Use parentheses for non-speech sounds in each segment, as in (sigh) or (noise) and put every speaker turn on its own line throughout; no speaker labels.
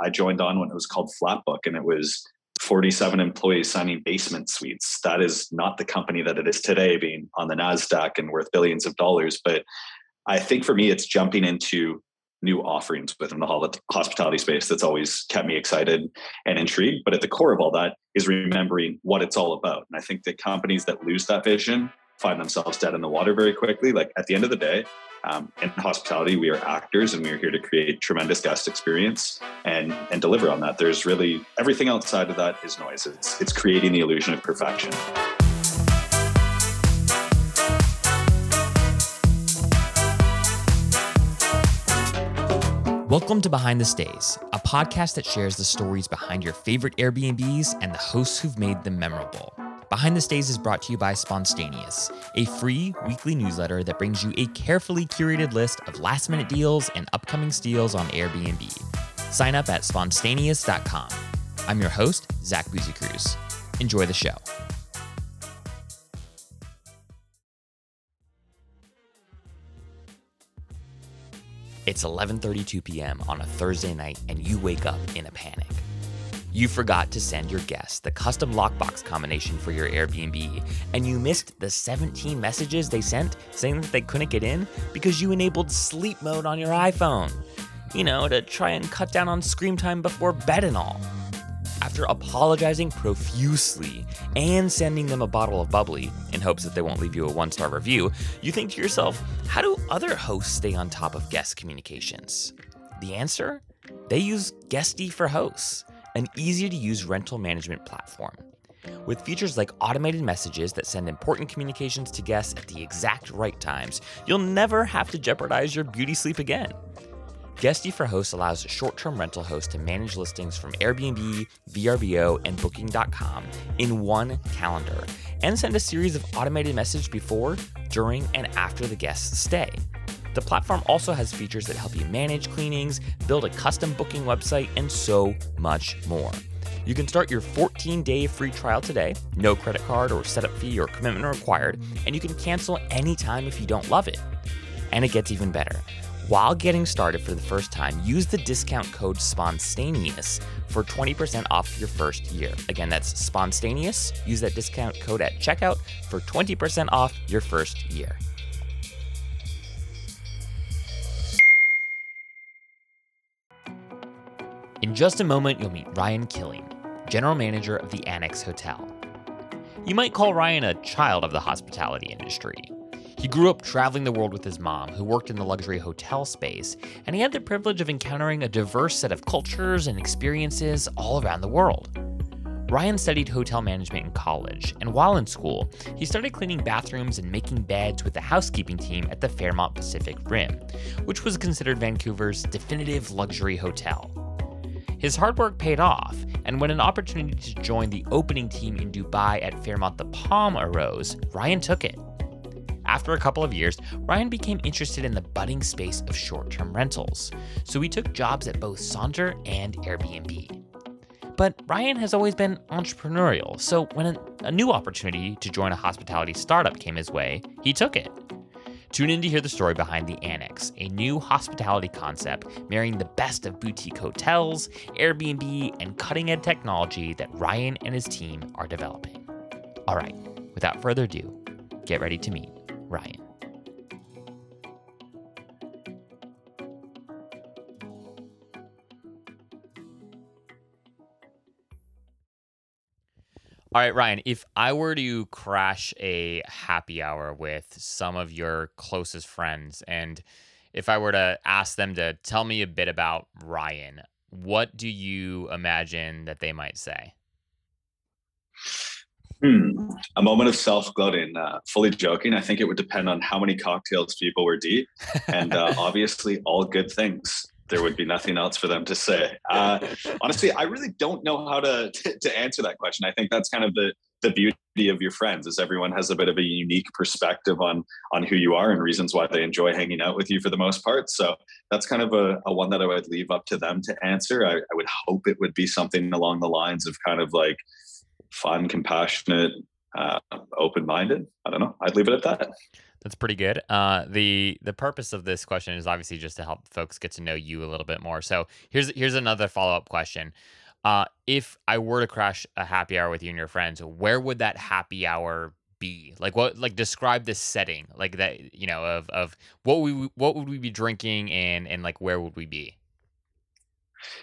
I joined on when it was called Flatbook, and it was 47 employees signing basement suites. That is not the company that it is today, being on the NASDAQ and worth billions of dollars. But I think for me, it's jumping into new offerings within the hospitality space that's always kept me excited and intrigued. But at the core of all that is remembering what it's all about. And I think that companies that lose that vision find themselves dead in the water very quickly. Like at the end of the day, um, in hospitality, we are actors and we are here to create tremendous guest experience and and deliver on that. There's really everything outside of that is noise. It's it's creating the illusion of perfection.
Welcome to Behind the Stays, a podcast that shares the stories behind your favorite Airbnbs and the hosts who've made them memorable. Behind the Stays is brought to you by Spontaneous, a free weekly newsletter that brings you a carefully curated list of last minute deals and upcoming steals on Airbnb. Sign up at spontaneous.com. I'm your host, Zach Busekrus. Enjoy the show. It's 11:32 p.m. on a Thursday night and you wake up in a panic. You forgot to send your guests the custom lockbox combination for your Airbnb, and you missed the 17 messages they sent saying that they couldn't get in because you enabled sleep mode on your iPhone. You know, to try and cut down on screen time before bed and all. After apologizing profusely and sending them a bottle of bubbly in hopes that they won't leave you a one star review, you think to yourself, how do other hosts stay on top of guest communications? The answer? They use Guesty for hosts an easy to use rental management platform. With features like automated messages that send important communications to guests at the exact right times, you'll never have to jeopardize your beauty sleep again. Guesty for Hosts allows short term rental hosts to manage listings from Airbnb, VRBO, and Booking.com in one calendar and send a series of automated messages before, during, and after the guest's stay. The platform also has features that help you manage cleanings, build a custom booking website, and so much more. You can start your 14 day free trial today, no credit card or setup fee or commitment required, and you can cancel anytime if you don't love it. And it gets even better. While getting started for the first time, use the discount code SPONTANEOUS for 20% off your first year. Again, that's SPONTANEOUS. Use that discount code at checkout for 20% off your first year. In just a moment, you'll meet Ryan Killing, general manager of the Annex Hotel. You might call Ryan a child of the hospitality industry. He grew up traveling the world with his mom, who worked in the luxury hotel space, and he had the privilege of encountering a diverse set of cultures and experiences all around the world. Ryan studied hotel management in college, and while in school, he started cleaning bathrooms and making beds with the housekeeping team at the Fairmont Pacific Rim, which was considered Vancouver's definitive luxury hotel. His hard work paid off, and when an opportunity to join the opening team in Dubai at Fairmont the Palm arose, Ryan took it. After a couple of years, Ryan became interested in the budding space of short term rentals, so he took jobs at both Sonder and Airbnb. But Ryan has always been entrepreneurial, so when a, new opportunity to join a hospitality startup came his way, he took it. Tune in to hear the story behind The Annex, a new hospitality concept marrying the best of boutique hotels, Airbnb, and cutting edge technology that Ryan and his team are developing. All right, without further ado, get ready to meet Ryan. All right, Ryan, if I were to crash a happy hour with some of your closest friends, and if I were to ask them to tell me a bit about Ryan, what do you imagine that they might say?
Hmm. A moment of self-gloating. Uh, fully joking. I think it would depend on how many cocktails people were deep, and uh, (laughs) obviously all good things there would be nothing else for them to say. Uh, honestly, I really don't know how to, (laughs) to, to answer that question. I think that's kind of the the beauty of your friends is everyone has a bit of a unique perspective on on who you are and reasons why they enjoy hanging out with you for the most part. So that's kind of a, a one that I would leave up to them to answer. I, I would hope it would be something along the lines of kind of like fun, compassionate, uh, open minded. I don't know. I'd leave it at that.
That's pretty good. Uh, the the purpose of this question is obviously just to help folks get to know you a little bit more. So here's here's another follow up question. Uh, if I were to crash a happy hour with you and your friends, where would that happy hour be? Like what like describe the setting like that you know of of what we what would we be drinking and and like where would we be?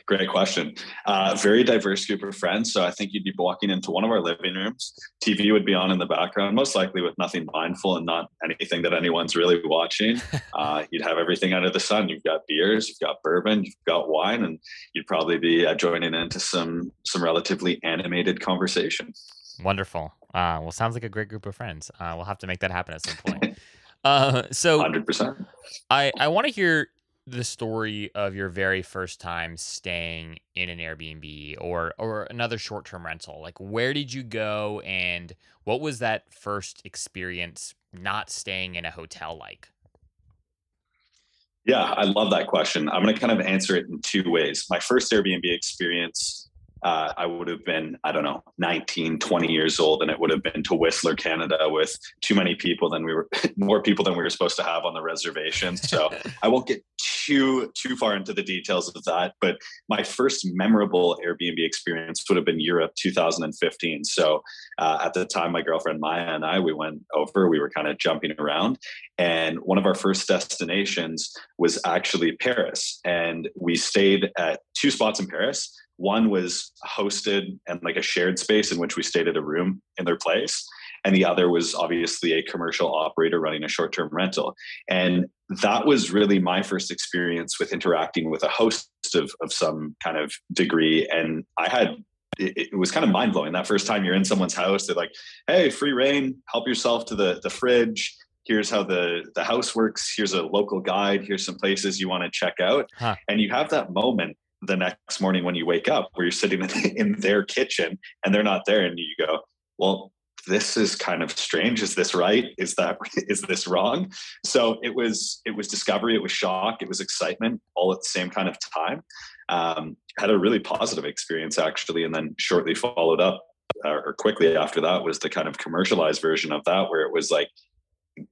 Great question. Uh, very diverse group of friends. So I think you'd be walking into one of our living rooms. TV would be on in the background, most likely with nothing mindful and not anything that anyone's really watching. (laughs) Uh, you'd have everything under the sun. You've got beers, you've got bourbon, you've got wine, and you'd probably be uh, joining into some some relatively animated conversation.
Wonderful. Uh, well, sounds like a great group of friends. Uh, we'll have to make that happen at some point. (laughs) Uh, so
100%.
I, I want to hear the story of your very first time staying in an Airbnb or or another short-term rental. Like where did you go and what was that first experience not staying in a hotel like?
Yeah, I love that question. I'm going to kind of answer it in two ways. My first Airbnb experience uh, I would have been, I don't know, 19, 20 years old, and it would have been to Whistler, Canada, with too many people than we were, (laughs) more people than we were supposed to have on the reservation. So (laughs) I won't get too too far into the details of that. But my first memorable Airbnb experience would have been Europe, 2015. So uh, at the time, my girlfriend Maya and I, we went over. We were kind of jumping around, and one of our first destinations was actually Paris, and we stayed at two spots in Paris one was hosted and like a shared space in which we stayed at a room in their place. And the other was obviously a commercial operator running a short term rental. And that was really my first experience with interacting with a host of, of some kind of degree. And I had it, it was kind of mind blowing that first time you're in someone's house. They're like, "Hey, free reign. Help yourself to the the fridge. Here's how the the house works. Here's a local guide. Here's some places you want to check out." Huh. And you have that moment the next morning when you wake up where you're sitting (laughs) in their kitchen and they're not there and you go well this is kind of strange. Is this right? Is that (laughs) is this wrong? So it was it was discovery. It was shock. It was excitement all at the same kind of time. Um, had a really positive experience actually and then shortly followed up uh, or quickly after that was the kind of commercialized version of that where it was like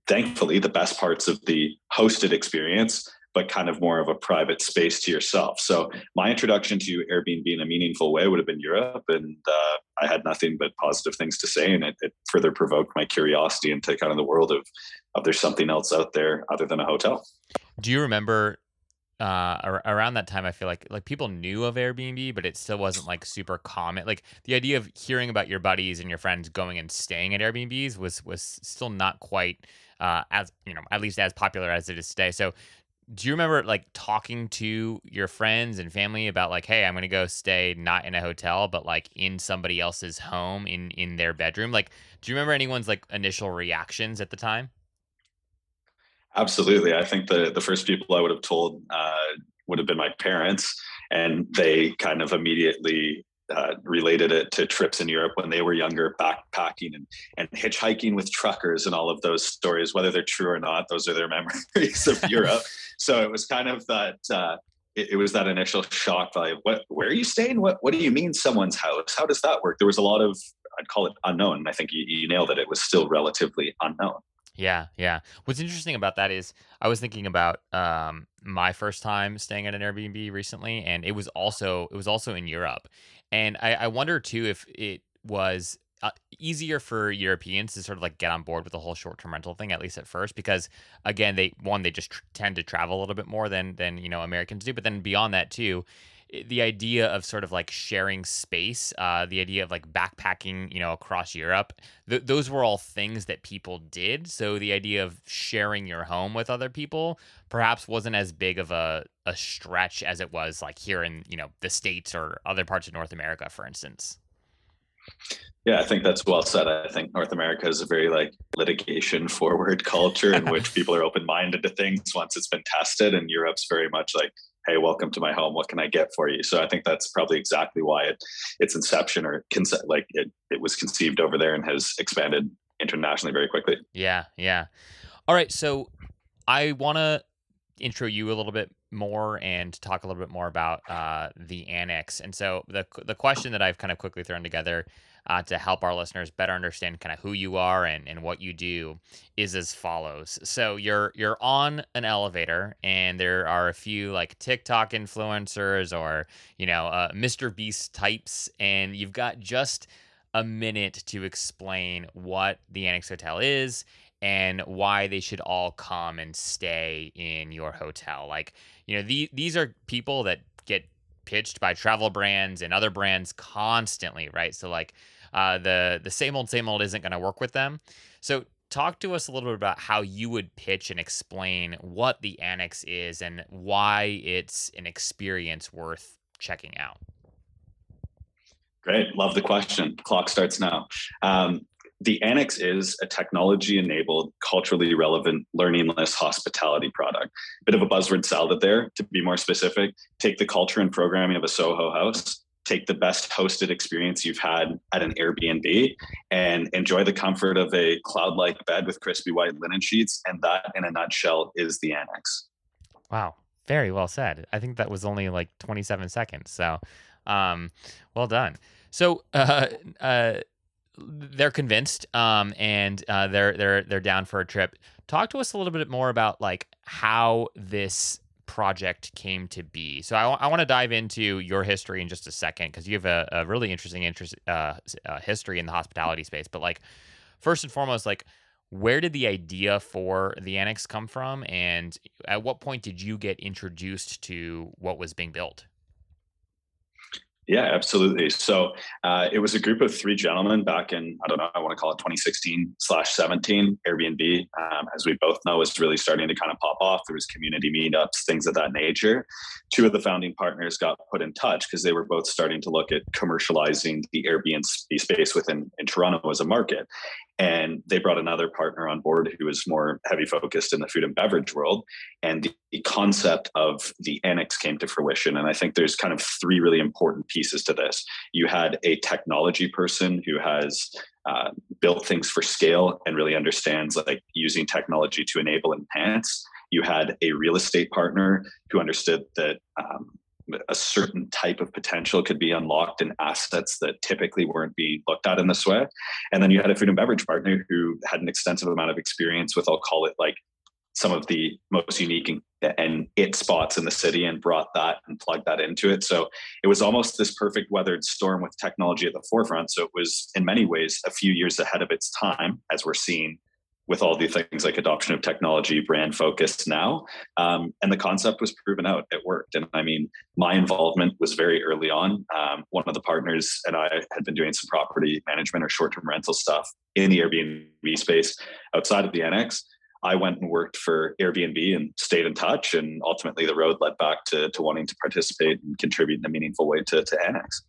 thankfully the best parts of the hosted experience but kind of more of a private space to yourself. So my introduction to Airbnb in a meaningful way would have been Europe, and uh, I had nothing but positive things to say, and it, it, further provoked my curiosity into kind of the world of of there's something else out there other than a hotel.
Do you remember? Uh, around that time, I feel like like people knew of Airbnb, but it still wasn't like super common. Like the idea of hearing about your buddies and your friends going and staying at Airbnbs was was still not quite uh, as you know at least as popular as it is today. So do you remember like talking to your friends and family about like hey i'm gonna go stay not in a hotel but like in somebody else's home in in their bedroom? Like do you remember anyone's like initial reactions at the time?
Absolutely. I think the the first people i would have told uh, would have been my parents and they kind of immediately uh, related it to trips in Europe when they were younger, backpacking and, and hitchhiking with truckers and all of those stories, whether they're true or not, those are their (laughs) memories of Europe. So it was kind of that, uh, it, it, was that initial shock value. What, where are you staying? What, what do you mean someone's house? How does that work? There was a lot of, I'd call it unknown. I think you, you nailed it. It was still relatively unknown.
Yeah, yeah. What's interesting about that is I was thinking about um, my first time staying at an Airbnb recently, and it was also it was also in Europe, and I, I wonder too if it was uh, easier for Europeans to sort of like get on board with the whole short-term rental thing at least at first because again they one they just tr- tend to travel a little bit more than than you know Americans do but then beyond that too the idea of sort of like sharing space, uh, the idea of like backpacking, you know, across Europe, th- those were all things that people did. So the idea of sharing your home with other people perhaps wasn't as big of a, a stretch as it was like here in, you know, the States or other parts of North America, for instance.
Yeah, I think that's well said. I think North America is a very like litigation forward (laughs) culture in which (laughs) people are open minded to things once it's been tested, and Europe's very much like hey welcome to my home. What can i get for you? So i think that's probably exactly why it its inception or conce- like it, it was conceived over there and has expanded internationally very quickly.
Yeah yeah. All right so i want to intro you a little bit more and talk a little bit more about uh, the annex. And so the the question that i've kind of quickly thrown together uh, to help our listeners better understand kind of who you are and, and what you do is as follows. So you're you're on an elevator and there are a few like TikTok influencers or you know uh, Mr. Beast types, and you've got just a minute to explain what the Annex Hotel is and why they should all come and stay in your hotel. Like, you know, the, these are people that get pitched by travel brands and other brands constantly, right? So like uh, the the same old same old isn't going to work with them. So talk to us a little bit about how you would pitch and explain what the annex is and why it's an experience worth checking out.
Great. Love the question. Clock starts now. Um, the Annex is a technology enabled, culturally relevant, learningless hospitality product. Bit of a buzzword salad there. To be more specific, take the culture and programming of a Soho house, take the best hosted experience you've had at an Airbnb, and enjoy the comfort of a cloud like bed with crispy white linen sheets. And that, in a nutshell, is the Annex.
Wow. Very well said. I think that was only like 27 seconds. So, um, well done. So, uh, uh, they're convinced um, and uh, they're they're they're down for a trip. Talk to us a little bit more about like how this project came to be. So I, I want to dive into your history in just a second because you have a, a, really interesting interest uh, uh, history in the hospitality space. But like first and foremost, like where did the idea for the annex come from, and at what point did you get introduced to what was being built?
Yeah, absolutely. So uh, it was a group of three gentlemen back in, I don't know, I want to call it 2016 slash 17. Airbnb, um, as we both know, is really starting to kind of pop off. There was community meetups, things of that nature. Two of the founding partners got put in touch because they were both starting to look at commercializing the Airbnb space within in Toronto as a market. And they brought another partner on board who was more heavy focused in the food and beverage world. And the, the concept of the annex came to fruition. And I think there's kind of three really important pieces to this. You had a technology person who has uh, built things for scale and really understands like using technology to enable and enhance. You had a real estate partner who understood that um, a certain type of potential could be unlocked in assets that typically weren't being looked at in this way. And then you had a food and beverage partner who had an extensive amount of experience with, I'll call it like some of the most unique and, and it spots in the city and brought that and plugged that into it. So it was almost this perfect weathered storm with technology at the forefront. So it was in many ways a few years ahead of its time, as we're seeing with all the things like adoption of technology, brand focus now. Um, and the concept was proven out. It worked. And I mean, my involvement was very early on. Um, one of the partners and I had been doing some property management or short term rental stuff in the Airbnb space outside of the annex. I went and worked for Airbnb and stayed in touch. And ultimately, the road led back to, to wanting to participate and contribute in a meaningful way to, to Annex.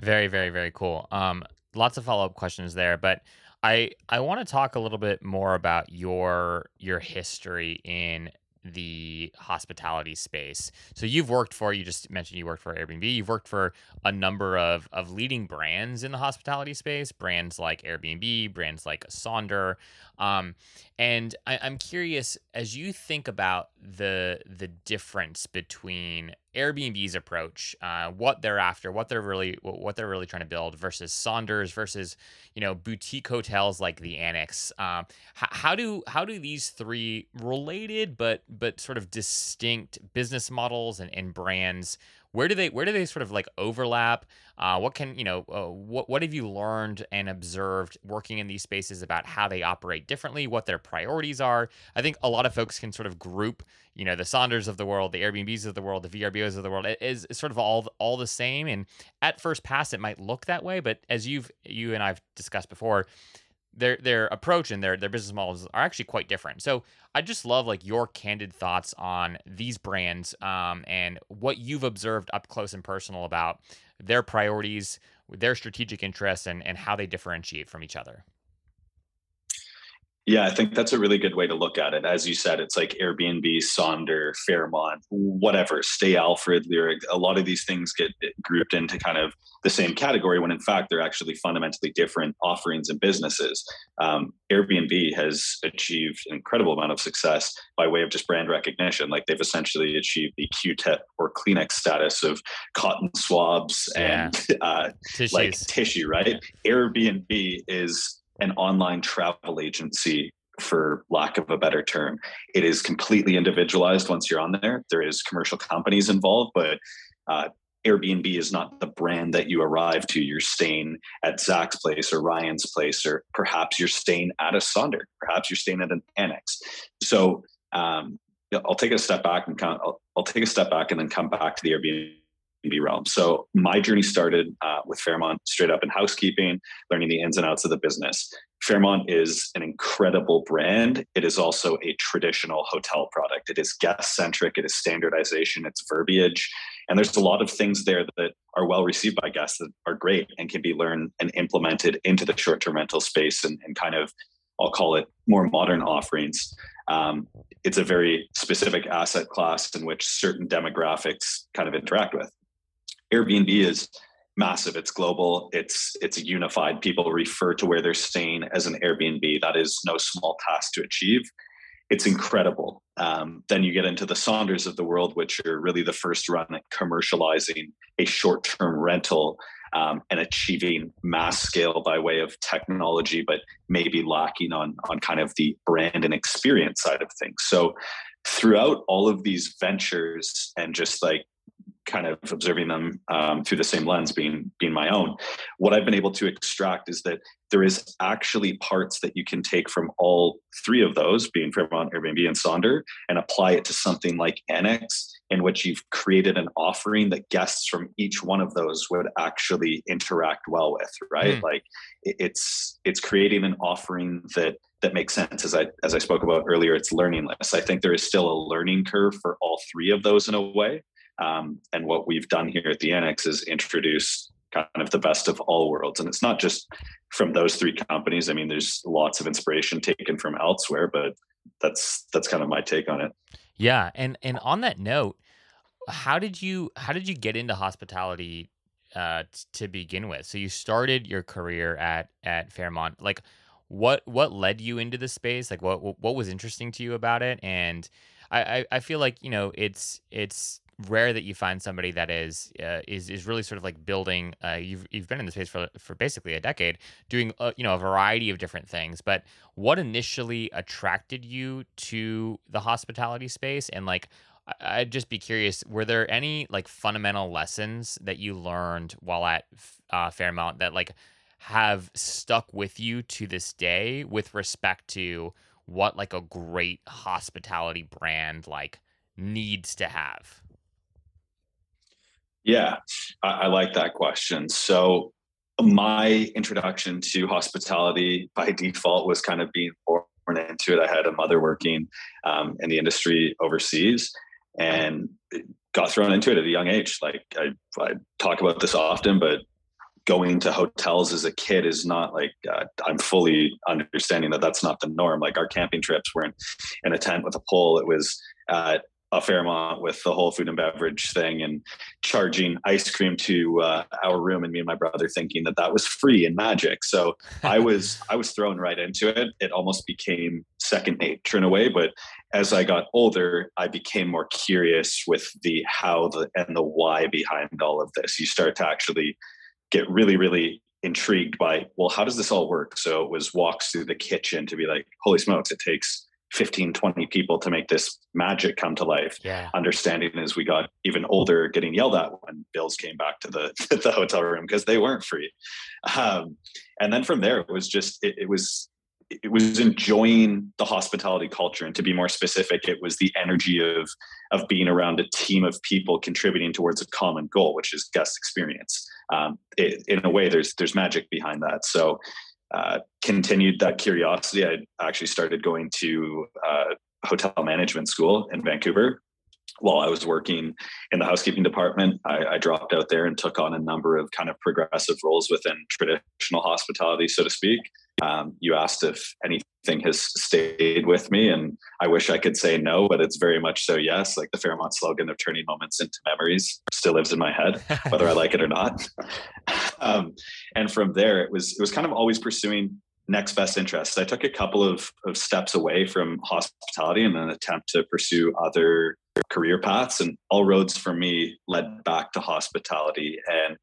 Very, very, very cool. Um, lots of follow up questions there. But I I want to talk a little bit more about your your history in the hospitality space. So you've worked for you just mentioned you worked for Airbnb. You've worked for a number of of leading brands in the hospitality space, brands like Airbnb, brands like Sonder. Um, and I, I'm curious as you think about the the difference between Airbnb's approach, uh, what they're after, what they're really what they're really trying to build versus Sonder's versus you know boutique hotels like the Annex. Um, how, how do how do these three related but but sort of distinct business models and, and brands where do they where do they sort of like overlap? Uh, what can you know uh, what, what have you learned and observed working in these spaces about how they operate differently what their priorities are? I think a lot of folks can sort of group you know the Sonders of the world the airbnbs of the world the vrbos of the world. It is sort of all all the same and at first pass it might look that way but as you've you and i've discussed before their their approach and their their business models are actually quite different. So I just love like your candid thoughts on these brands um, and what you've observed up close and personal about their priorities, their strategic interests, and and how they differentiate from each other.
Yeah, I think that's a really good way to look at it. As you said, it's like Airbnb, Sonder, Fairmont, whatever, Stay Alfred, Lyric. A lot of these things get grouped into kind of the same category when in fact they're actually fundamentally different offerings and businesses. Um, Airbnb has achieved an incredible amount of success by way of just brand recognition. Like they've essentially achieved the Q-tip or Kleenex status of cotton swabs yeah. and (laughs) uh, like tissue, right? Yeah. Airbnb is an online travel agency for lack of a better term. It is completely individualized once you're on there. There is commercial companies involved, but uh, Airbnb is not the brand that you arrive to. You're staying at Zach's place or Ryan's place, or perhaps you're staying at a Sonder. Perhaps you're staying at an annex. So um, I'll take a step back and come, I'll, I'll take a step back and then come back to the Airbnb realm. So my journey started uh, with Fairmont straight up in housekeeping, learning the ins and outs of the business. Fairmont is an incredible brand. It is also a traditional hotel product. It is guest centric, it is standardization, it's verbiage. And there's a lot of things there that are well received by guests that are great and can be learned and implemented into the short term rental space and, and kind of, I'll call it more modern offerings. Um, it's a very specific asset class in which certain demographics kind of interact with. Airbnb is massive. It's global. It's it's unified people refer to where they're staying as an airbnb. That is no small task to achieve. It's incredible. Um, then you get into the Sonders of the world which are really the first run at commercializing a short-term rental um, and achieving mass scale by way of technology but maybe lacking on on kind of the brand and experience side of things. So throughout all of these ventures and just like kind of observing them um, through the same lens being being my own what i've been able to extract is that there is actually parts that you can take from all three of those being fairmont airbnb and sonder and apply it to something like annex in which you've created an offering that guests from each one of those would actually interact well with right? Mm. like it's it's creating an offering that that makes sense. As i as i spoke about earlier it's learning less. I think there is still a learning curve for all three of those in a way um, and what we've done here at the Annex is introduce kind of the best of all worlds. And it's not just from those three companies. I mean, there's lots of inspiration taken from elsewhere, but that's that's kind of my take on it.
Yeah, and and on that note, how did you how did you get into hospitality uh, to begin with? So you started your career at at Fairmont. Like, what what led you into the space? Like, what what was interesting to you about it? And I I, I feel like you know it's it's rare that you find somebody that is uh, is is really sort of like building. Uh, you've you've been in the space for for basically a decade, doing uh, you know a variety of different things. But what initially attracted you to the hospitality space, and like I'd just be curious, were there any like fundamental lessons that you learned while at uh, Fairmont that like have stuck with you to this day with respect to what like a great hospitality brand like needs to have?
Yeah, I, I like that question. So, my introduction to hospitality by default was kind of being born into it. I had a mother working um, in the industry overseas and got thrown into it at a young age. Like I, I talk about this often, but going to hotels as a kid is not like uh, I'm fully understanding that that's not the norm. Like our camping trips weren't in a tent with a pole. It was uh, a Fairmont with the whole food and beverage thing and charging ice cream to uh, our room and me and my brother thinking that that was free and magic. So I (laughs) was I was thrown right into it. It almost became second nature in a way. But as I got older, I became more curious with the how the and the why behind all of this. You start to actually get really really intrigued by well how does this all work so it was walks through the kitchen to be like holy smokes it takes 15 20 people to make this magic come to life.
Yeah.
understanding as we got even older getting yelled at when bills came back to the (laughs) the hotel room because they weren't free. Um, and then from there it was just it, it was it was enjoying the hospitality culture. And to be more specific it was the energy of of being around a team of people contributing towards a common goal which is guest experience. Um, it, in a way there's there's magic behind that. So uh, continued that curiosity. I actually started going to uh, hotel management school in Vancouver. While I was working in the housekeeping department, I, I, dropped out there and took on a number of kind of progressive roles within traditional hospitality, so to speak. Um, you asked if anything has stayed with me, and I wish I could say no, but it's very much so yes. Like the Fairmont slogan of turning moments into memories still lives in my head, whether I like it or not. (laughs) um, and from there, it was it was kind of always pursuing next best interests. I took a couple of, of steps away from hospitality in an attempt to pursue other career paths, and all roads for me led back to hospitality. And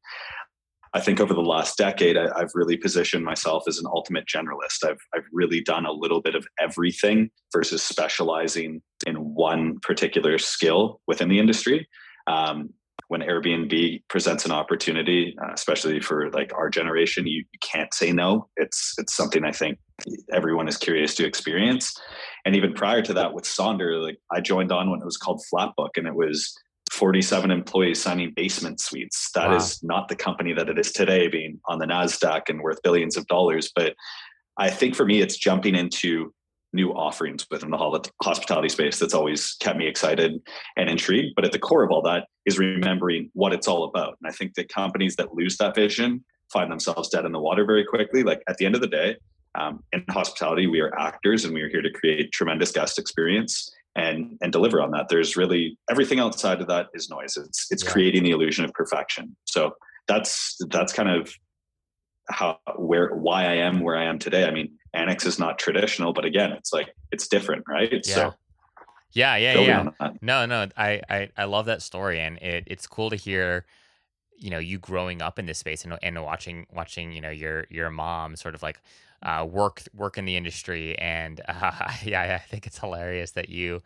I think over the last decade, I, have really positioned myself as an ultimate generalist. I've, I've really done a little bit of everything versus specializing in one particular skill within the industry. Um, when Airbnb presents an opportunity, uh, especially for like our generation, you, you, can't say no. It's it's something I think everyone is curious to experience. And even prior to that, with Sonder, like I joined on when it was called Flatbook, and it was 47 employees signing basement suites. That wow. is not the company that it is today, being on the Nasdaq and worth billions of dollars. But I think for me, it's jumping into new offerings within the hospitality space that's always kept me excited and intrigued. But at the core of all that is remembering what it's all about. And I think that companies that lose that vision find themselves dead in the water very quickly. Like at the end of the day, um, in hospitality, we are actors and we are here to create tremendous guest experience and and deliver on that. There's really everything outside of that is noise. It's it's yeah. creating the illusion of perfection. So that's that's kind of how where why I am where I am today. I mean, Annex is not traditional, but again, it's like it's different, right?
Yeah. So yeah, yeah, yeah. No, no, I, I I love that story, and it it's cool to hear, you know, you growing up in this space and and watching watching you know your your mom sort of like uh, work work in the industry, and uh, (laughs) yeah, I think it's hilarious that you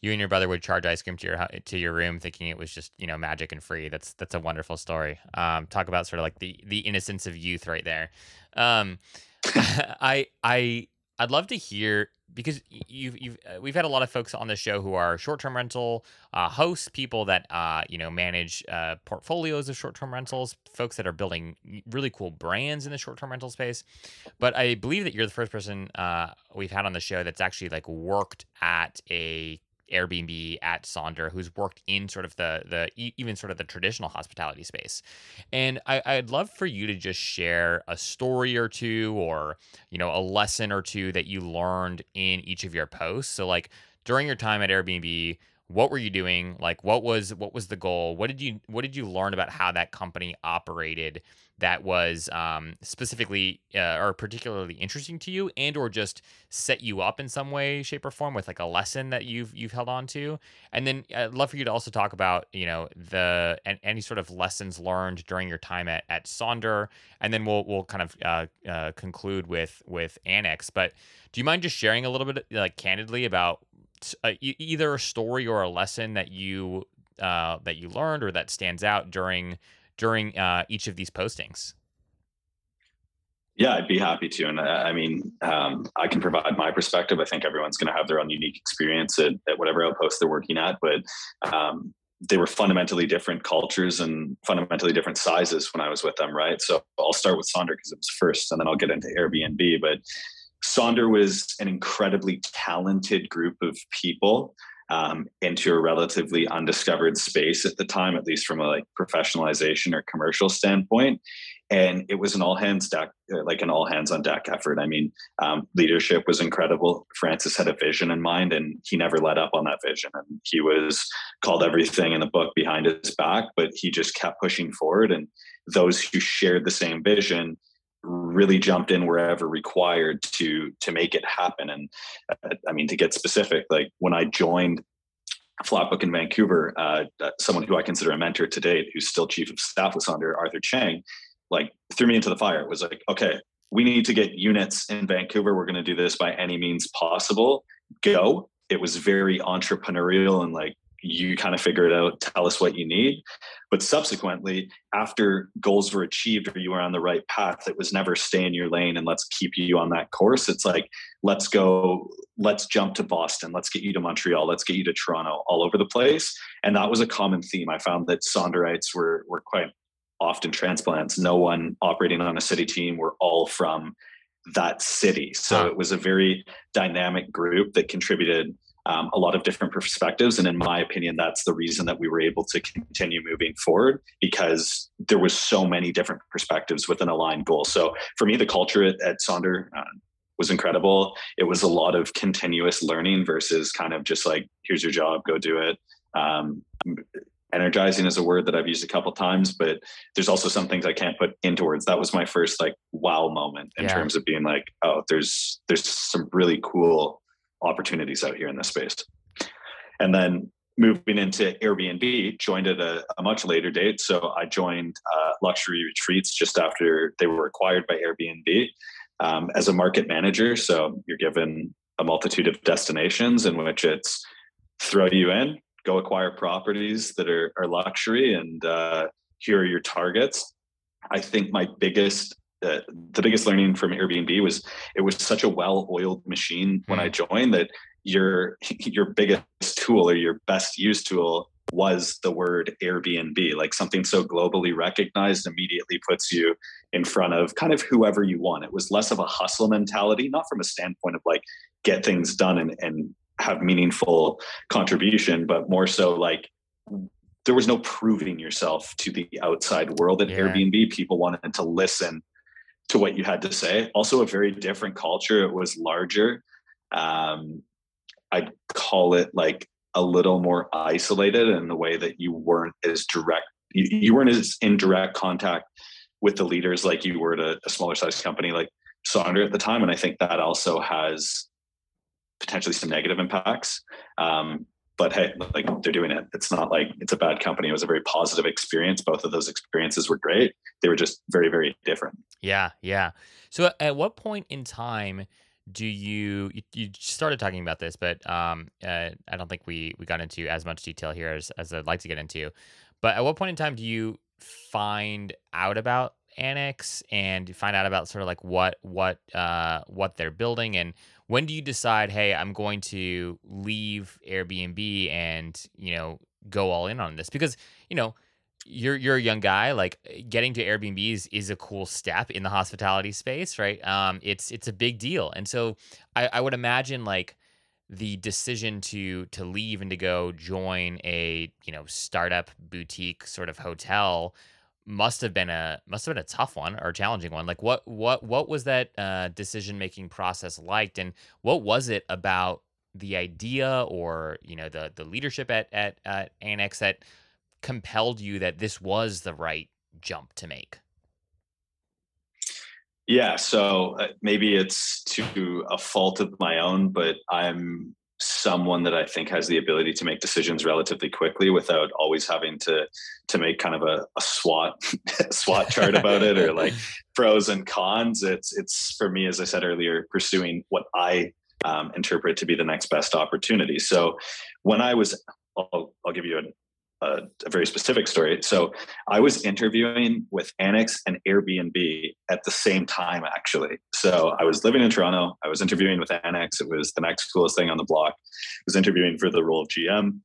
you and your brother would charge ice cream to your to your room, thinking it was just you know magic and free. That's that's a wonderful story. Um, talk about sort of like the the innocence of youth right there. Um, (laughs) I I I'd love to hear because you've you've uh, we've had a lot of folks on the show who are short-term rental uh, hosts, people that uh, you know manage uh, portfolios of short-term rentals, folks that are building really cool brands in the short-term rental space. But I believe that you're the first person uh, we've had on the show that's actually like worked at a Airbnb at Sonder, who's worked in sort of the the even sort of the traditional hospitality space. And I, I'd love for you to just share a story or two, or you know, a lesson or two that you learned in each of your posts. So like during your time at Airbnb, what were you doing? Like what was what was the goal? What did you what did you learn about how that company operated? that was um, specifically uh, or particularly interesting to you and or just set you up in some way shape or form with like a lesson that you've you've held on to and then i'd love for you to also talk about you know the and any sort of lessons learned during your time at, at sonder and then we'll we'll kind of uh, uh, conclude with with annex but do you mind just sharing a little bit like candidly about uh, either a story or a lesson that you uh, that you learned or that stands out during during uh, each of these postings?
Yeah, I'd be happy to. And uh, I mean, um, I can provide my perspective. I think everyone's going to have their own unique experience at, at whatever outpost they're working at. But um, they were fundamentally different cultures and fundamentally different sizes when I was with them, right? So I'll start with Sonder because it was first, and then I'll get into Airbnb. But Sonder was an incredibly talented group of people um, into a relatively undiscovered space at the time, at least from a like professionalization or commercial standpoint. And it was an all hands deck, uh, like an all hands on deck effort. I mean, um, leadership was incredible. Francis had a vision in mind, and he never let up on that vision. And he was called everything in the book behind his back, but he just kept pushing forward. And those who shared the same vision really jumped in wherever required to to make it happen. And uh, i mean to get specific like when i joined flatbook in vancouver uh, uh, someone who i consider a mentor to date who's still chief of staff with Sonder arthur chang like threw me into the fire. It was like okay we need to get units in vancouver. We're going to do this by any means possible. Go. It was very entrepreneurial and like you kind of figure it out tell us what you need. But subsequently after goals were achieved or you were on the right path it was never stay in your lane and let's keep you on that course. It's like let's go let's jump to boston. Let's get you to montreal. Let's get you to toronto all over the place. And that was a common theme. I found that sonderites were were quite often transplants. No one operating on a city team were all from that city. So it was a very dynamic group that contributed um, a lot of different perspectives. And in my opinion, that's the reason that we were able to continue moving forward because there was so many different perspectives with an aligned goal. So for me, the culture at, at Sonder uh, was incredible. It was a lot of continuous learning versus kind of just like, here's your job, go do it. Um, energizing is a word that I've used a couple times, but there's also some things I can't put into words. That was my first like wow moment in yeah. terms of being like, oh, there's there's some really cool opportunities out here in this space. And then moving into Airbnb, joined at a, a much later date. So I joined uh, Luxury Retreats just after they were acquired by Airbnb um, as a market manager. So you're given a multitude of destinations in which it's throw you in, go acquire properties that are, are luxury, and uh, here are your targets. I think my biggest uh, the biggest learning from Airbnb was it was such a well-oiled machine when I mm. joined that your (laughs) your biggest tool or your best used tool was the word Airbnb, like something so globally recognized immediately puts you in front of kind of whoever you want. It was less of a hustle mentality, not from a standpoint of like get things done and, and have meaningful contribution, but more so like there was no proving yourself to the outside world at yeah. Airbnb. People wanted to listen to what you had to say. Also, a very different culture. It was larger. Um, I'd call it like a little more isolated in the way that you weren't as direct. You, you weren't as in direct contact with the leaders like you were at a, smaller size company like Sonder at the time, and I think that also has potentially some negative impacts. Um, but hey, like they're doing it. It's not like it's a bad company. It was a very positive experience. Both of those experiences were great. They were just very, very different.
Yeah, yeah. So at what point in time do you you, you started talking about this, but um, uh, I don't think we we got into as much detail here as as I'd like to get into. But at what point in time do you find out about Annex and find out about sort of like what what uh, what they're building and when do you decide hey i'm going to leave airbnb and you know go all in on this? Because you know you're you're a young guy like getting to airbnb is, is a cool step in the hospitality space right? Um it's it's a big deal. And so i, I would imagine like the decision to to leave and to go join a you know startup boutique sort of hotel must have been a must have been a tough one or challenging one. Like what what what was that uh, decision making process like, and what was it about the idea or you know the the leadership at at, at Annex that compelled you that this was the right jump to make?
Yeah, so uh, maybe it's to a fault of my own, but I'm someone that I think has the ability to make decisions relatively quickly without always having to to make kind of a, a SWOT (laughs) SWOT chart about it or like (laughs) pros and cons. It's it's for me, as I said earlier, pursuing what I um, interpret to be the next best opportunity. So when I was, I'll, I'll give you an, a, a, very specific story. So I was interviewing with Annex and Airbnb at the same time, actually. So I was living in Toronto. I was interviewing with Annex. It was the next coolest thing on the block. I was interviewing for the role of GM.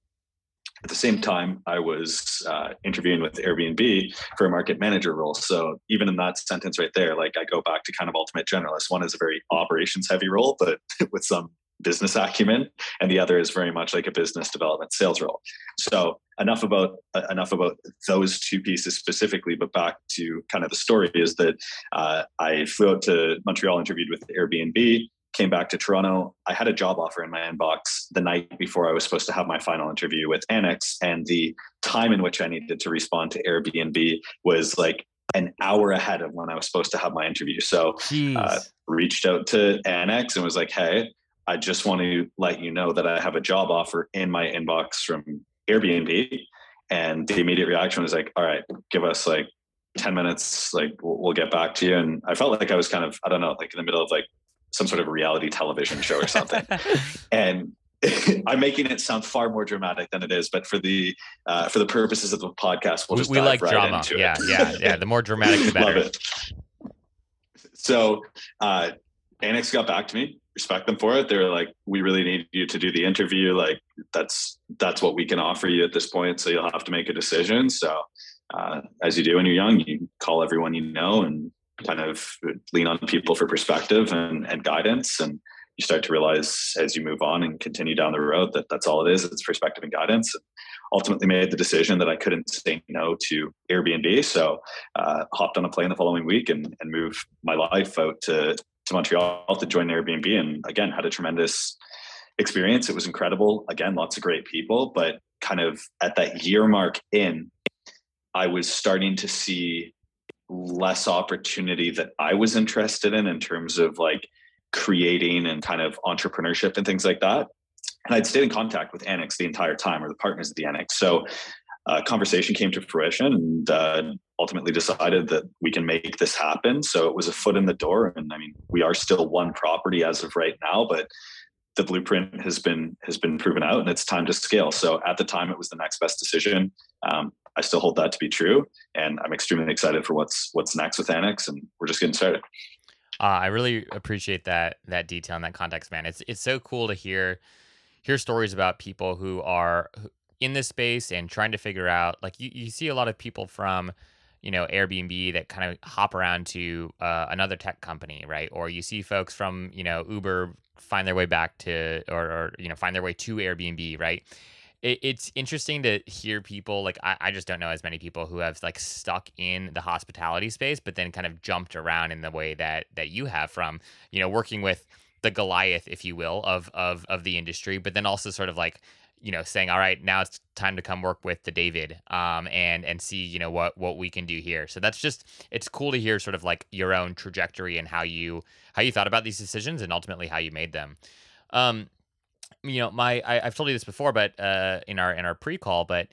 At the same time, I was uh, interviewing with Airbnb for a market manager role. So even in that sentence right there, like I go back to kind of ultimate generalist. One is a very operations heavy role, but (laughs) with some business acumen and the other is very much like a business development sales role. So enough about uh, enough about those two pieces specifically but back to kind of the story is that uh, i flew out to montreal interviewed with airbnb came back to toronto. I had a job offer in my inbox the night before i was supposed to have my final interview with annex and the time in which i needed to respond to airbnb was like an hour ahead of when i was supposed to have my interview. So uh, reached out to annex and was like hey I just want to let you know that I have a job offer in my inbox from Airbnb. And the immediate reaction was like, all right, give us like 10 minutes, like we'll, get back to you. And I felt like I was kind of, I don't know, like in the middle of like some sort of reality television show or something. (laughs) and (laughs) I'm making it sound far more dramatic than it is, but for the uh, for the purposes of the podcast, we'll just we, we like right drama.
yeah, yeah, yeah. The more dramatic, the (laughs) better. Love it.
So, uh, Annex got back to me respect them for it. They're like, we really need you to do the interview. Like that's that's what we can offer you at this point. So you'll have to make a decision. So uh, as you do when you're young, you call everyone you know and kind of lean on people for perspective and, and guidance. And you start to realize as you move on and continue down the road that that's all it is. It's perspective and guidance. Ultimately made the decision that I couldn't say no to Airbnb. So uh, hopped on a plane the following week and, and moved my life out to, to Montreal to join Airbnb. And again, had a tremendous experience. It was incredible. Again, lots of great people, but kind of at that year mark in, I was starting to see less opportunity that I was interested in in terms of like creating and kind of entrepreneurship and things like that. And I'd stayed in contact with Annex the entire time, or the partners of the Annex. So uh, conversation came to fruition and uh, ultimately decided that we can make this happen. So it was a foot in the door. And I mean, we are still one property as of right now, but the blueprint has been has been proven out and it's time to scale so at the time it was the next best decision um, i still hold that to be true and i'm extremely excited for what's what's next with annex and we're just getting started
uh, i really appreciate that that detail and that context man it's it's so cool to hear hear stories about people who are in this space and trying to figure out like you, you see a lot of people from you know Airbnb that kind of hop around to uh, another tech company, right? Or you see folks from you know Uber find their way back to or, or you know find their way to Airbnb, right? It, it's interesting to hear people like I, I just don't know as many people who have like stuck in the hospitality space, but then kind of jumped around in the way that that you have from you know working with the Goliath, if you will, of of of the industry, but then also sort of like you know saying all right now it's time to come work with the david um, and and see you know what what we can do here. So that's just it's cool to hear sort of like your own trajectory and how you how you thought about these decisions and ultimately how you made them. Um you know my I, have told you this before but uh in our in our pre-call but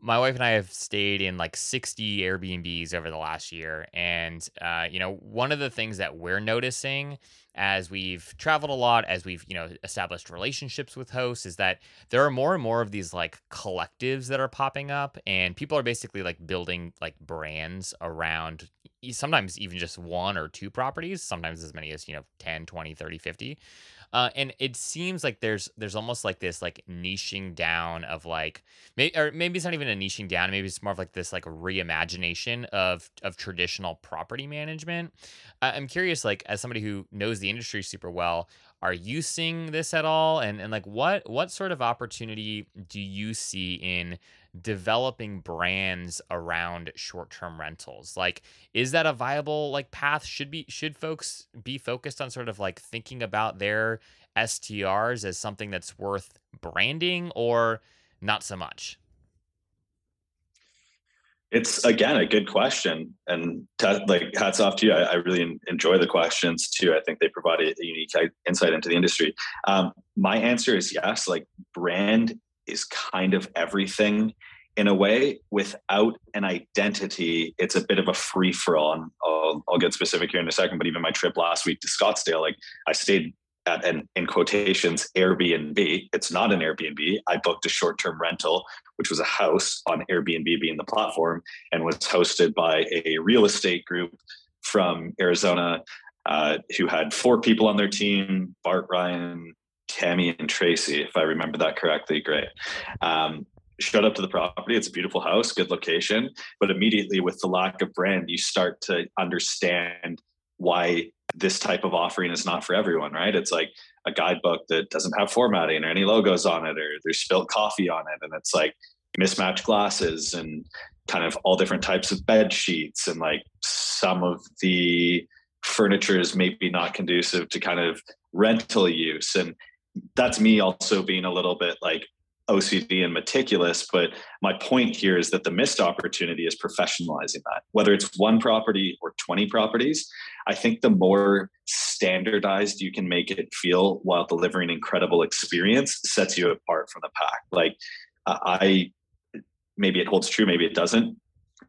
my wife and I have stayed in like 60 Airbnbs over the last year. And, uh, you know, one of the things that we're noticing as we've traveled a lot, as we've, you know, established relationships with hosts is that there are more and more of these like collectives that are popping up and people are basically like building like brands around sometimes even just one or two properties, sometimes as many as, you know, 10, 20, 30, 50. Uh, and it seems like there's there's almost like this like niching down of like maybe or maybe it's not even a niching down maybe it's more of like this like reimagination of of traditional property management. Uh, i'm curious like as somebody who knows the industry super well are you seeing this at all? And and like what what sort of opportunity do you see in developing brands around short-term rentals? Like is that a viable like path? Should be should folks be focused on sort of like thinking about their strs as something that's worth branding or not so much?
It's again a good question and t- like hats off to you. I, I, really enjoy the questions too. I think they provide a, unique insight into the industry. Um, my answer is yes like brand is kind of everything in a way. Without an identity it's a bit of a free for all I'll, I'll get specific here in a second but even my trip last week to scottsdale like i stayed at an in quotations airbnb. It's not an airbnb. I booked a short-term rental which was a house on airbnb being the platform and was hosted by a real estate group from arizona uh, who had four people on their team bart ryan Tammy and Tracy, if I remember that correctly. Great. Um, showed up to the property. It's a beautiful house, good location. But immediately, with the lack of brand, you start to understand why this type of offering is not for everyone, right? It's like a guidebook that doesn't have formatting or any logos on it, or there's spilled coffee on it. And it's like mismatched glasses and kind of all different types of bed sheets. And like some of the furniture is maybe not conducive to kind of rental use. And that's me also being a little bit like OCD and meticulous. But my point here is that the missed opportunity is professionalizing that. Whether it's one property or 20 properties, I think the more standardized you can make it feel while delivering incredible experience sets you apart from the pack. Like I, maybe it holds true, maybe it doesn't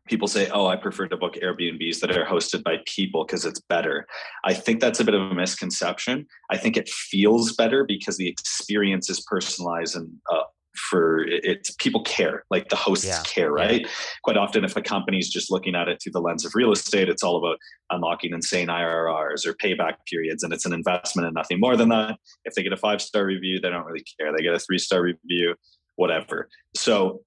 people say, "Oh, I prefer to book Airbnbs that are hosted by people because it's better." I think that's a bit of a misconception. I think it feels better because the experience is personalized and uh, for it's people care like the hosts yeah. care right yeah. quite often if a company is just looking at it through the lens of real estate it's all about unlocking insane irrs or payback periods and it's an investment and nothing more than that if they get a five star review they don't really care they get a three star review whatever so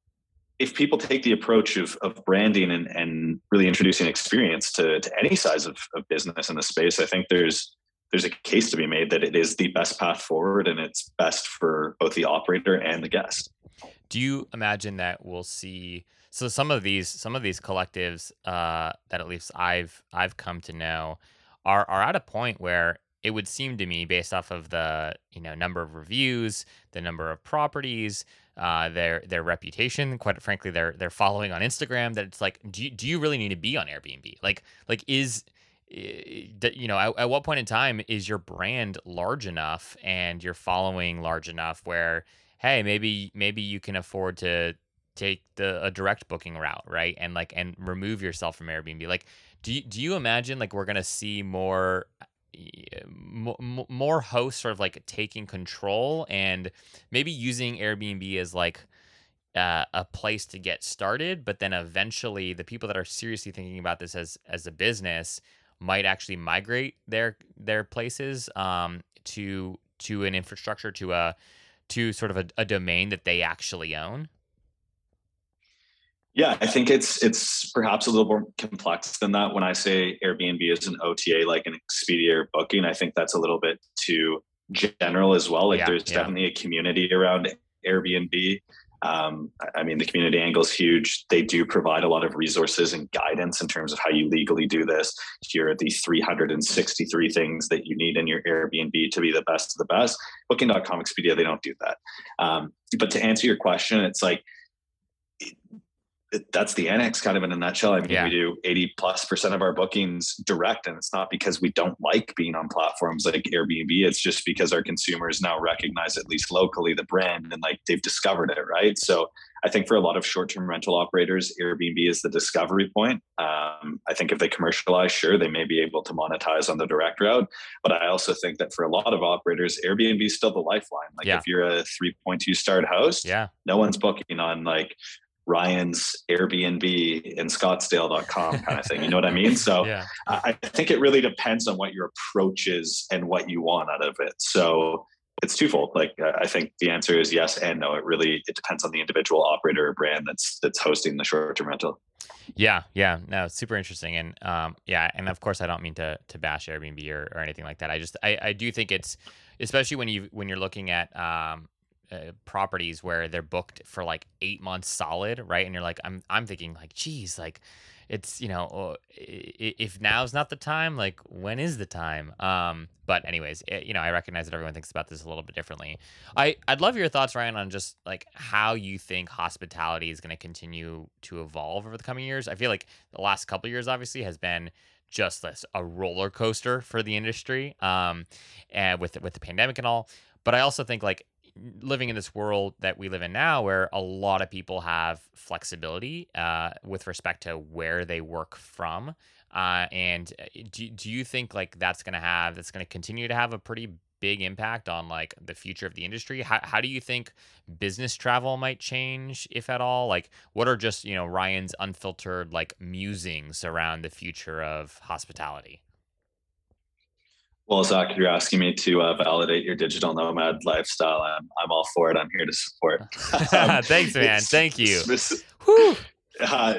if people take the approach of, of branding and, and really introducing experience to, to any size of, of business in the space, I think there's there's a case to be made that it is the best path forward and it's best for both the operator and the guest.
Do you imagine that we'll see? So some of these some of these collectives uh, that at least I've I've come to know are are at a point where it would seem to me based off of the you know number of reviews, the number of properties, uh, their their reputation, quite frankly, their their following on Instagram. That it's like, do you, do you really need to be on Airbnb? Like like is you know at, at what point in time is your brand large enough and your following large enough where hey maybe maybe you can afford to take the a direct booking route right and like and remove yourself from airbnb like do you, do you imagine like we're gonna see more more hosts sort of like taking control and maybe using Airbnb as like uh, a place to get started, but then eventually the people that are seriously thinking about this as as a business might actually migrate their their places um, to to an infrastructure to a to sort of a, a domain that they actually own.
Yeah, I think it's it's perhaps a little more complex than that. When I say Airbnb is an OTA, like an Expedia or Booking, I think that's a little bit too general as well. Like yeah, there's yeah. definitely a community around Airbnb. Um, I mean, the community angle is huge. They do provide a lot of resources and guidance in terms of how you legally do this. Here are the 363 things that you need in your Airbnb to be the best of the best. Booking.com, Expedia, they don't do that. Um, but to answer your question, it's like that's the annex kind of in a nutshell. I mean, yeah. we do 80 plus percent of our bookings direct, and it's not because we don't like being on platforms like Airbnb. It's just because our consumers now recognize, at least locally, the brand and like they've discovered it, right? So I think for a lot of short term rental operators, Airbnb is the discovery point. Um, I think if they commercialize, sure, they may be able to monetize on the direct route. But I also think that for a lot of operators, Airbnb is still the lifeline. Like yeah. if you're a 3.2 starred host,
yeah.
no one's booking on like Ryan's Airbnb in Scottsdale.com kind of thing. You know what I mean? So (laughs) yeah. I think it really depends on what your approach is and what you want out of it. So it's twofold. Like I think the answer is yes and no. It really it depends on the individual operator or brand that's that's hosting the short term rental.
Yeah, yeah, no, super interesting, and um, yeah, and of course, I don't mean to to bash Airbnb or, or anything like that. I just I, I do think it's especially when you when you're looking at um, uh, properties where they're booked for like eight months solid, right? And you're like, I'm I'm thinking like, geez, like it's you know, oh, if now's not the time, like when is the time? Um, but anyways, it, you know, I recognize that everyone thinks about this a little bit differently. I I'd love your thoughts, Ryan, on just like how you think hospitality is going to continue to evolve over the coming years. I feel like the last couple years, obviously, has been just this a roller coaster for the industry um and with with the pandemic and all but i also think like living in this world that we live in now where a lot of people have flexibility uh, with respect to where they work from uh, and uh, do, do you think like that's going to have that's going to continue to have a pretty big impact on like the future of the industry? How, how do you think business travel might change if at all? Like what are just you know ryan's unfiltered like musings around the future of hospitality
well, Zach, you're asking me to uh, validate your digital nomad lifestyle. I'm, I'm all for it. I'm here to support. (laughs)
Um, (laughs) Thanks, man. Thank you.
Uh,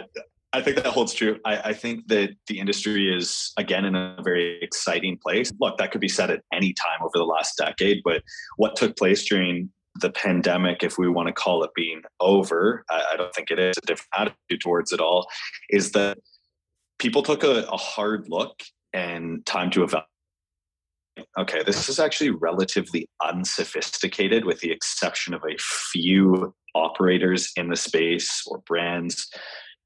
I think that holds true. I, I, think that the industry is again in a very exciting place. Look, that could be said at any time over the last decade, but what took place during the pandemic, if we want to call it being over, I, I don't think it is a different attitude towards it all, is that people took a, a hard look and time to evaluate okay, this is actually relatively unsophisticated with the exception of a few operators in the space or brands,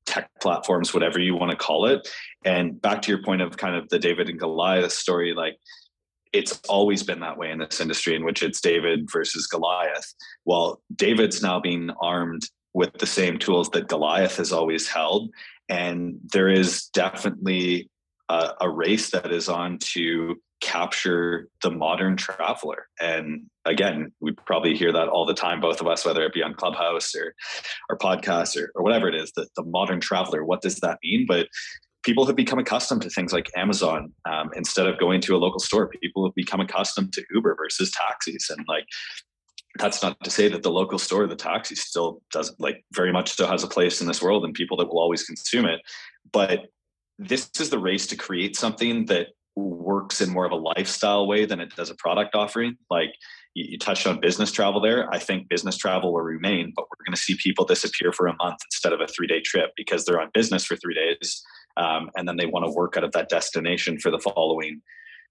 tech platforms, whatever you want to call it. And back to your point of kind of the David and Goliath story, like it's always been that way in this industry in which it's David versus Goliath. Well, David's now being armed with the same tools that Goliath has always held. And there is definitely a, a race that is on to capture the modern traveler. And again, we probably hear that all the time, both of us, whether it be on Clubhouse or our podcast or, or whatever it is, the, the modern traveler, what does that mean? But people have become accustomed to things like Amazon um, instead of going to a local store. People have become accustomed to Uber versus taxis. And like, that's not to say that the local store, the taxi still does like very much still has a place in this world and people that will always consume it. But this is the race to create something that works in more of a lifestyle way than it does a product offering. Like you, you touched on business travel there. I think business travel will remain, but we're going to see people disappear for a month instead of a three day trip because they're on business for three days. Um, and then they want to work out of that destination for the following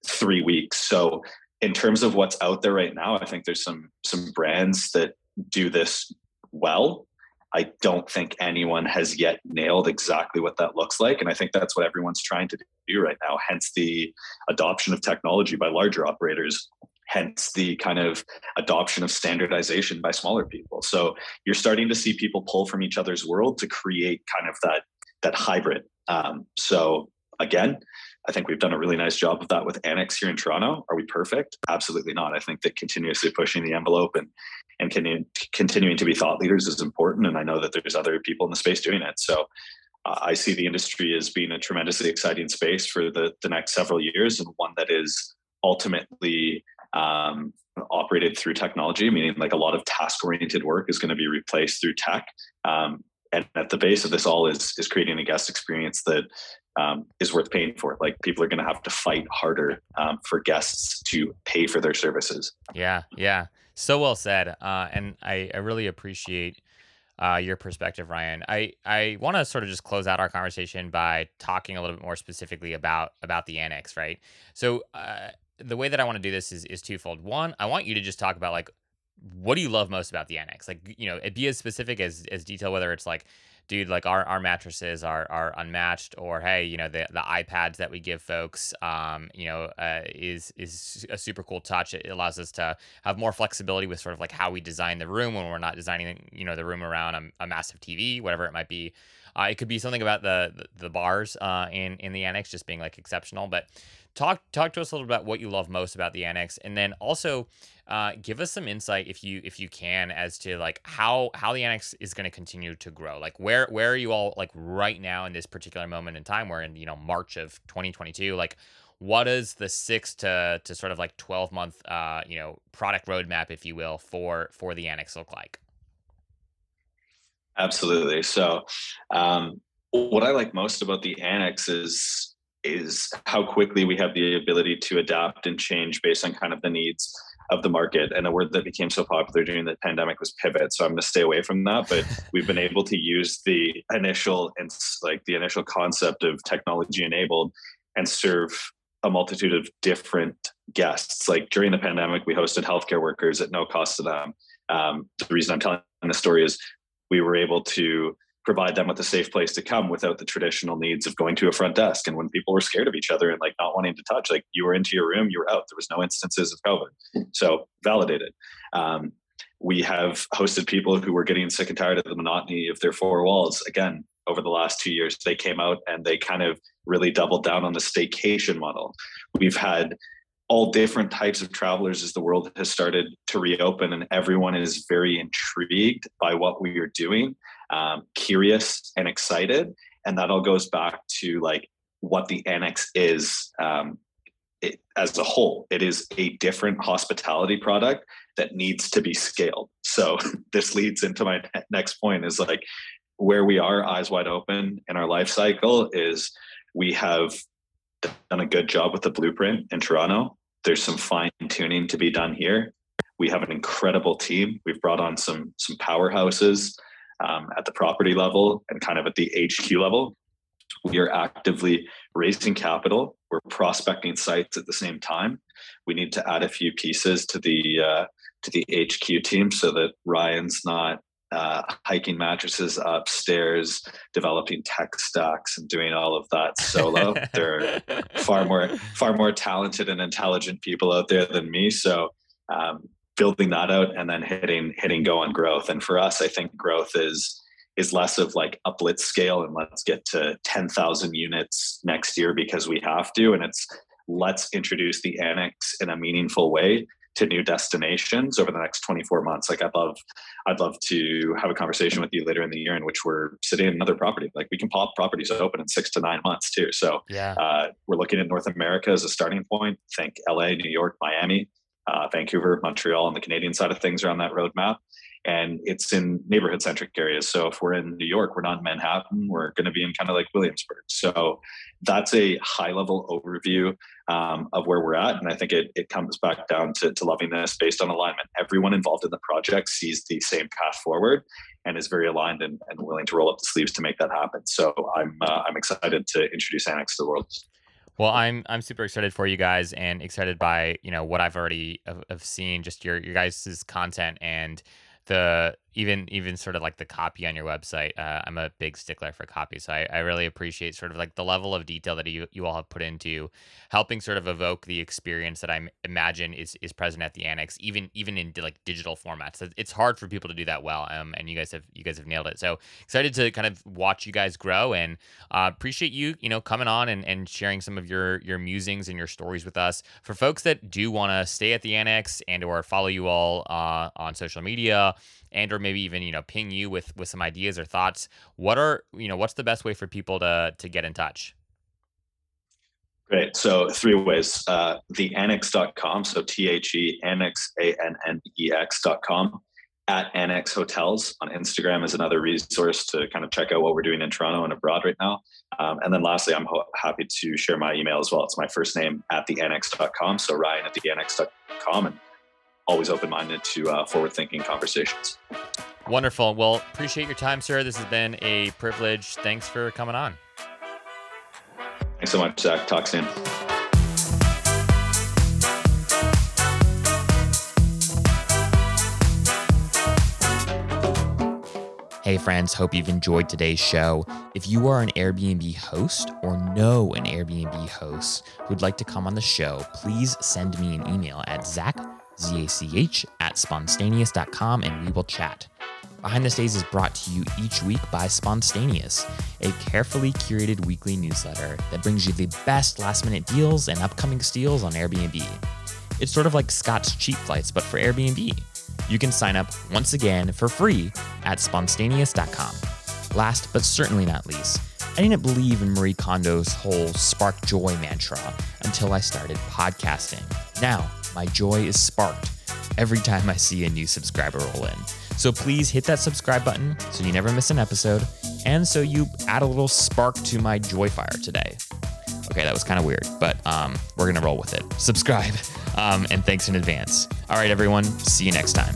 three weeks. So in terms of what's out there right now, I think there's some some brands that do this well. I don't think anyone has yet nailed exactly what that looks like. And I think that's what everyone's trying to do right now, hence the adoption of technology by larger operators, hence the kind of adoption of standardization by smaller people. So you're starting to see people pull from each other's world to create kind of that that hybrid. Um, so again, I think we've done a really nice job of that with Annex here in Toronto. Are we perfect? Absolutely not. I think that continuously pushing the envelope and and can, continuing to be thought leaders is important. And I know that there's other people in the space doing it. So uh, I see the industry as being a tremendously exciting space for the the next several years, and one that is ultimately um, operated through technology. Meaning, like a lot of task oriented work is going to be replaced through tech. Um, and at the base of this all is is creating a guest experience that um, is worth paying for. Like people are going to have to fight harder um, for guests to pay for their services.
Yeah, yeah, so well said. Uh, and I, I really appreciate uh, your perspective, Ryan. I I want to sort of just close out our conversation by talking a little bit more specifically about about the annex, right? So uh, the way that I want to do this is is twofold. One, I want you to just talk about like what do you love most about the annex? Like you know, it be as specific as as detail, whether it's like dude, like our, our mattresses are, are unmatched or, Hey, you know, the, the iPads that we give folks, um, you know, uh, is, is a super cool touch. It allows us to have more flexibility with sort of like how we design the room when we're not designing, you know, the room around a, a massive TV, whatever it might be. Uh, it could be something about the, the, bars, uh, in, in the annex just being like exceptional, but talk, talk to us a little about what you love most about the annex. And then also, uh, give us some insight if you if you can as to like how how the annex is going to continue to grow. Like where where are you all like right now in this particular moment in time? We're in you know March of 2022. Like what is the six to to sort of like 12 month uh, you know product roadmap, if you will, for for the annex look like?
Absolutely. So, um, what I like most about the annex is is how quickly we have the ability to adapt and change based on kind of the needs of the market. And a word that became so popular during the pandemic was pivot. So I'm going to stay away from that. But (laughs) we've been able to use the initial and like the initial concept of technology enabled and serve a multitude of different guests. Like during the pandemic, we hosted healthcare workers at no cost to them. Um, the reason I'm telling the story is we were able to provide them with a safe place to come without the traditional needs of going to a front desk. And when people were scared of each other and like not wanting to touch, like you were into your room, you were out. There was no instances of COVID. So validated. Um, we have hosted people who were getting sick and tired of the monotony of their four walls. Again, over the last two years, they came out and they kind of really doubled down on the staycation model. We've had all different types of travelers as the world has started to reopen and everyone is very intrigued by what we are doing um, curious and excited. And that all goes back to like what the annex is um, it, as a whole. It is a different hospitality product that needs to be scaled. So (laughs) this leads into my next point is like where we are eyes wide open in our life cycle is we have done a good job with the blueprint in toronto there's some fine tuning to be done here we have an incredible team we've brought on some some powerhouses um, at the property level and kind of at the HQ level. We are actively raising capital. We're prospecting sites at the same time. We need to add a few pieces to the uh, to the HQ team so that Ryan's not uh, hiking mattresses upstairs, developing tech stacks, and doing all of that solo. (laughs) there are far more far more talented and intelligent people out there than me. So um, building that out and then hitting hitting go on growth. And for us, I think growth is is less of like a blitz scale and let's get to 10,000 units next year because we have to. And it's let's introduce the annex in a meaningful way to new destinations over the next 24 months. Like I'd love, I'd love to have a conversation with you later in the year in which we're sitting in another property. Like we can pop properties open in six to nine months too. So
yeah,
uh, we're looking at North America as a starting point. Think LA, New York, Miami uh, Vancouver, Montreal, and the Canadian side of things are on that roadmap. And it's in neighborhood centric areas. So if we're in New York, we're not in Manhattan, we're going to be in kind of like Williamsburg. So that's a high level overview um, of where we're at. And I think it, it comes back down to, to loving this based on alignment. Everyone involved in the project sees the same path forward and is very aligned and, and willing to roll up the sleeves to make that happen. So I'm, uh, I'm excited to introduce Annex to the world.
Well, I'm I'm super excited for you guys and excited by you know what I've already have, have seen just your your guys' content and the even even sort of like the copy on your website. Uh, I'm a big stickler for copy, so I, I really appreciate sort of like the level of detail that you you all have put into helping sort of evoke the experience that I imagine is is present at the annex, even even in like digital formats. It's hard for people to do that well, um, and you guys have you guys have nailed it. So excited to kind of watch you guys grow, and uh, appreciate you you know coming on and, and sharing some of your your musings and your stories with us. For folks that do want to stay at the annex and or follow you all uh, on social media and or maybe even you know ping you with with some ideas or thoughts what are you know what's the best way for people to to get in touch
Great. So three ways. Uh, theannex.com. So T H E annex A N N E X.com. At Annex Hotels on Instagram is another resource to kind of check out what we're doing in Toronto and abroad right now. Um, and then lastly, I'm ho- happy to share my email as well. It's my first name at theannex.com. So Ryan at theannex.com. And always open minded to uh, forward thinking conversations.
Wonderful. Well, appreciate your time, sir. This has been a privilege. Thanks for coming on.
Thanks so much, Zach. Talk soon.
Hey, friends, hope you've enjoyed today's show. If you are an Airbnb host or know an Airbnb host who'd like to come on the show, please send me an email at zach Z-A-C-H, at spontaneous.com, and we will chat. Behind the Stays is brought to you each week by Spontaneous, a carefully curated weekly newsletter that brings you the best last minute deals and upcoming steals on Airbnb. It's sort of like Scott's cheap flights, but for Airbnb. You can sign up once again for free at spontaneous.com. Last but certainly not least, I didn't believe in Marie Kondo's whole spark joy mantra until I started podcasting. Now, my joy is sparked every time I see a new subscriber roll in. So please hit that subscribe button so you never miss an episode and so you add a little spark to my joy fire today. Okay, that was kind of weird, but um, we're going to roll with it. Subscribe (laughs) um, and thanks in advance. All right, everyone, see you next time.